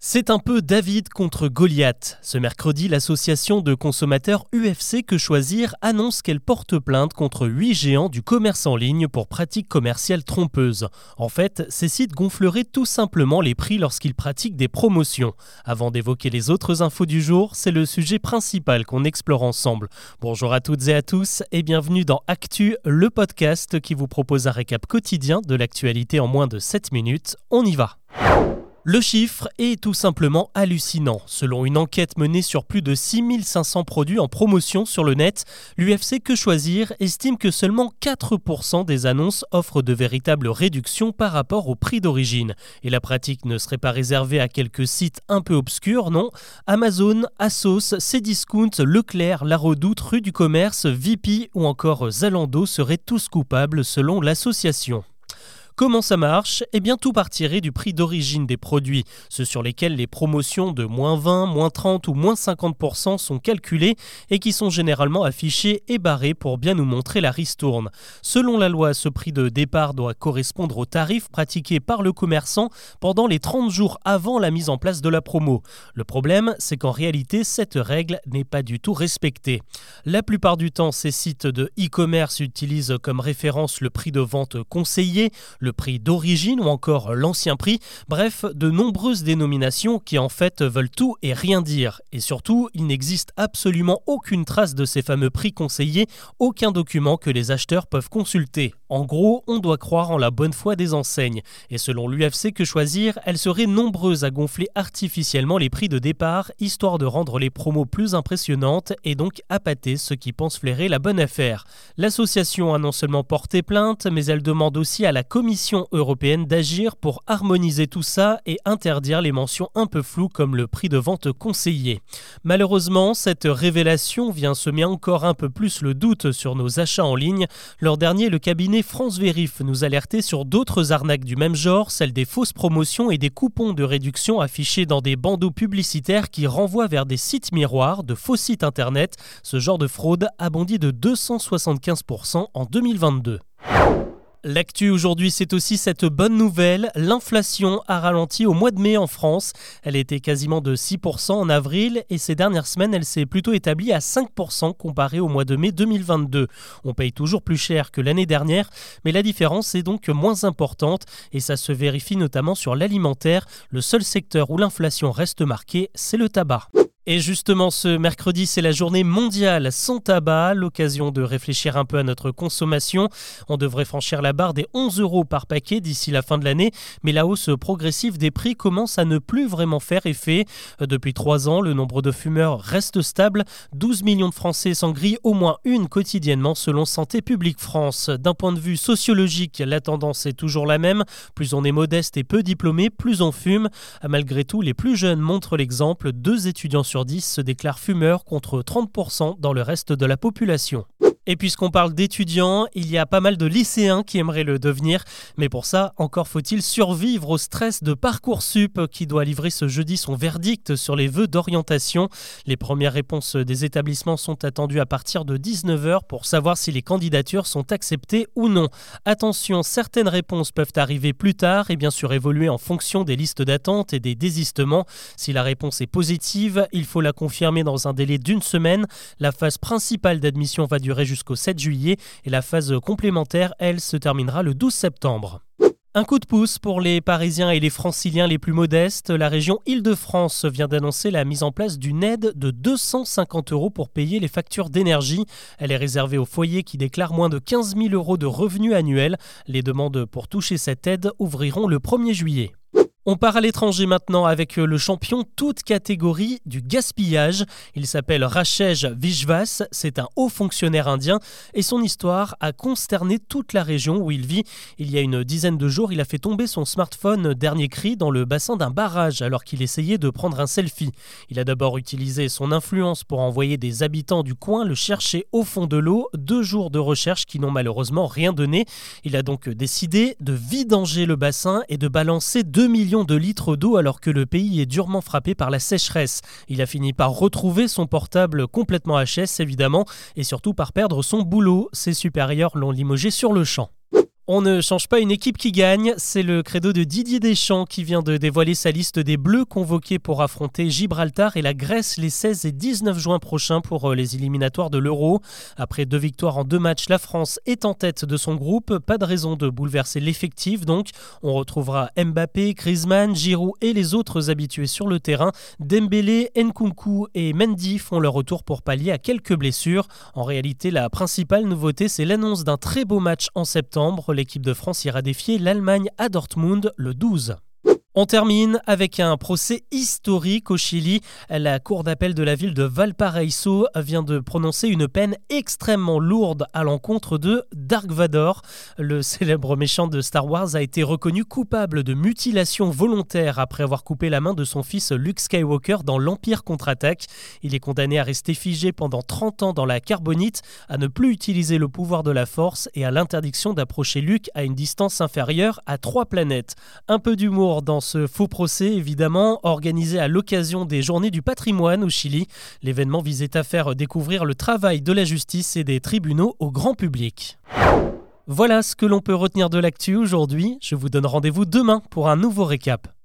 C'est un peu David contre Goliath. Ce mercredi, l'association de consommateurs UFC Que Choisir annonce qu'elle porte plainte contre huit géants du commerce en ligne pour pratiques commerciales trompeuses. En fait, ces sites gonfleraient tout simplement les prix lorsqu'ils pratiquent des promotions. Avant d'évoquer les autres infos du jour, c'est le sujet principal qu'on explore ensemble. Bonjour à toutes et à tous et bienvenue dans Actu, le podcast qui vous propose un récap quotidien de l'actualité en moins de 7 minutes. On y va. Le chiffre est tout simplement hallucinant. Selon une enquête menée sur plus de 6500 produits en promotion sur le net, l'UFC Que Choisir estime que seulement 4% des annonces offrent de véritables réductions par rapport au prix d'origine. Et la pratique ne serait pas réservée à quelques sites un peu obscurs, non? Amazon, Asos, Cdiscount, Leclerc, La Redoute, Rue du Commerce, VP ou encore Zalando seraient tous coupables selon l'association. Comment ça marche? Eh bien tout partirait du prix d'origine des produits, ceux sur lesquels les promotions de moins 20, moins 30 ou moins 50% sont calculées et qui sont généralement affichés et barrés pour bien nous montrer la ristourne. Selon la loi, ce prix de départ doit correspondre au tarif pratiqué par le commerçant pendant les 30 jours avant la mise en place de la promo. Le problème, c'est qu'en réalité, cette règle n'est pas du tout respectée. La plupart du temps, ces sites de e-commerce utilisent comme référence le prix de vente conseillé, prix d'origine ou encore l'ancien prix, bref, de nombreuses dénominations qui en fait veulent tout et rien dire. Et surtout, il n'existe absolument aucune trace de ces fameux prix conseillés, aucun document que les acheteurs peuvent consulter. En gros, on doit croire en la bonne foi des enseignes. Et selon l'UFC que choisir, elles seraient nombreuses à gonfler artificiellement les prix de départ, histoire de rendre les promos plus impressionnantes et donc appâter ceux qui pensent flairer la bonne affaire. L'association a non seulement porté plainte, mais elle demande aussi à la Commission européenne d'agir pour harmoniser tout ça et interdire les mentions un peu floues comme le prix de vente conseillé. Malheureusement, cette révélation vient semer encore un peu plus le doute sur nos achats en ligne. L'an dernier, le cabinet France Vérif nous alertait sur d'autres arnaques du même genre, celles des fausses promotions et des coupons de réduction affichés dans des bandeaux publicitaires qui renvoient vers des sites miroirs, de faux sites internet. Ce genre de fraude a bondi de 275% en 2022. L'actu aujourd'hui, c'est aussi cette bonne nouvelle. L'inflation a ralenti au mois de mai en France. Elle était quasiment de 6% en avril et ces dernières semaines, elle s'est plutôt établie à 5% comparée au mois de mai 2022. On paye toujours plus cher que l'année dernière, mais la différence est donc moins importante et ça se vérifie notamment sur l'alimentaire. Le seul secteur où l'inflation reste marquée, c'est le tabac. Et justement, ce mercredi, c'est la journée mondiale sans tabac, l'occasion de réfléchir un peu à notre consommation. On devrait franchir la barre des 11 euros par paquet d'ici la fin de l'année, mais la hausse progressive des prix commence à ne plus vraiment faire effet. Depuis trois ans, le nombre de fumeurs reste stable. 12 millions de Français s'en grillent au moins une quotidiennement selon Santé publique France. D'un point de vue sociologique, la tendance est toujours la même. Plus on est modeste et peu diplômé, plus on fume. Malgré tout, les plus jeunes montrent l'exemple. 10 se déclarent fumeurs contre 30% dans le reste de la population. Et puisqu'on parle d'étudiants, il y a pas mal de lycéens qui aimeraient le devenir, mais pour ça, encore faut-il survivre au stress de Parcoursup qui doit livrer ce jeudi son verdict sur les vœux d'orientation. Les premières réponses des établissements sont attendues à partir de 19h pour savoir si les candidatures sont acceptées ou non. Attention, certaines réponses peuvent arriver plus tard et bien sûr évoluer en fonction des listes d'attente et des désistements. Si la réponse est positive, il faut la confirmer dans un délai d'une semaine. La phase principale d'admission va durer jusqu'à jusqu'au 7 juillet et la phase complémentaire, elle, se terminera le 12 septembre. Un coup de pouce pour les Parisiens et les Franciliens les plus modestes. La région Île-de-France vient d'annoncer la mise en place d'une aide de 250 euros pour payer les factures d'énergie. Elle est réservée aux foyers qui déclarent moins de 15 000 euros de revenus annuels. Les demandes pour toucher cette aide ouvriront le 1er juillet. On part à l'étranger maintenant avec euh, le champion toute catégorie du gaspillage. Il s'appelle Rachej Vishvas, c'est un haut fonctionnaire indien et son histoire a consterné toute la région où il vit. Il y a une dizaine de jours, il a fait tomber son smartphone dernier cri dans le bassin d'un barrage alors qu'il essayait de prendre un selfie. Il a d'abord utilisé son influence pour envoyer des habitants du coin le chercher au fond de l'eau, deux jours de recherche qui n'ont malheureusement rien donné. Il a donc décidé de vidanger le bassin et de balancer 2 millions de litres d'eau alors que le pays est durement frappé par la sécheresse. Il a fini par retrouver son portable complètement HS évidemment et surtout par perdre son boulot. Ses supérieurs l'ont limogé sur le champ. On ne change pas une équipe qui gagne, c'est le credo de Didier Deschamps qui vient de dévoiler sa liste des Bleus convoqués pour affronter Gibraltar et la Grèce les 16 et 19 juin prochains pour euh, les éliminatoires de l'Euro. Après deux victoires en deux matchs, la France est en tête de son groupe. Pas de raison de bouleverser l'effectif donc. On retrouvera Mbappé, Griezmann, Giroud et les autres habitués sur le terrain. Dembélé, Nkunku et Mendy font leur retour pour pallier à quelques blessures. En réalité, la principale nouveauté, c'est l'annonce d'un très beau match en septembre l'équipe de France ira défier l'Allemagne à Dortmund le 12. On termine avec un procès historique au Chili. La cour d'appel de la ville de Valparaiso vient de prononcer une peine extrêmement lourde à l'encontre de Dark Vador. Le célèbre méchant de Star Wars a été reconnu coupable de mutilation volontaire après avoir coupé la main de son fils Luke Skywalker dans l'Empire contre-attaque. Il est condamné à rester figé pendant 30 ans dans la carbonite, à ne plus utiliser le pouvoir de la force et à l'interdiction d'approcher Luke à une distance inférieure à trois planètes. Un peu d'humour dans ce faux procès, évidemment, organisé à l'occasion des Journées du patrimoine au Chili. L'événement visait à faire découvrir le travail de la justice et des tribunaux au grand public. Voilà ce que l'on peut retenir de l'actu aujourd'hui. Je vous donne rendez-vous demain pour un nouveau récap.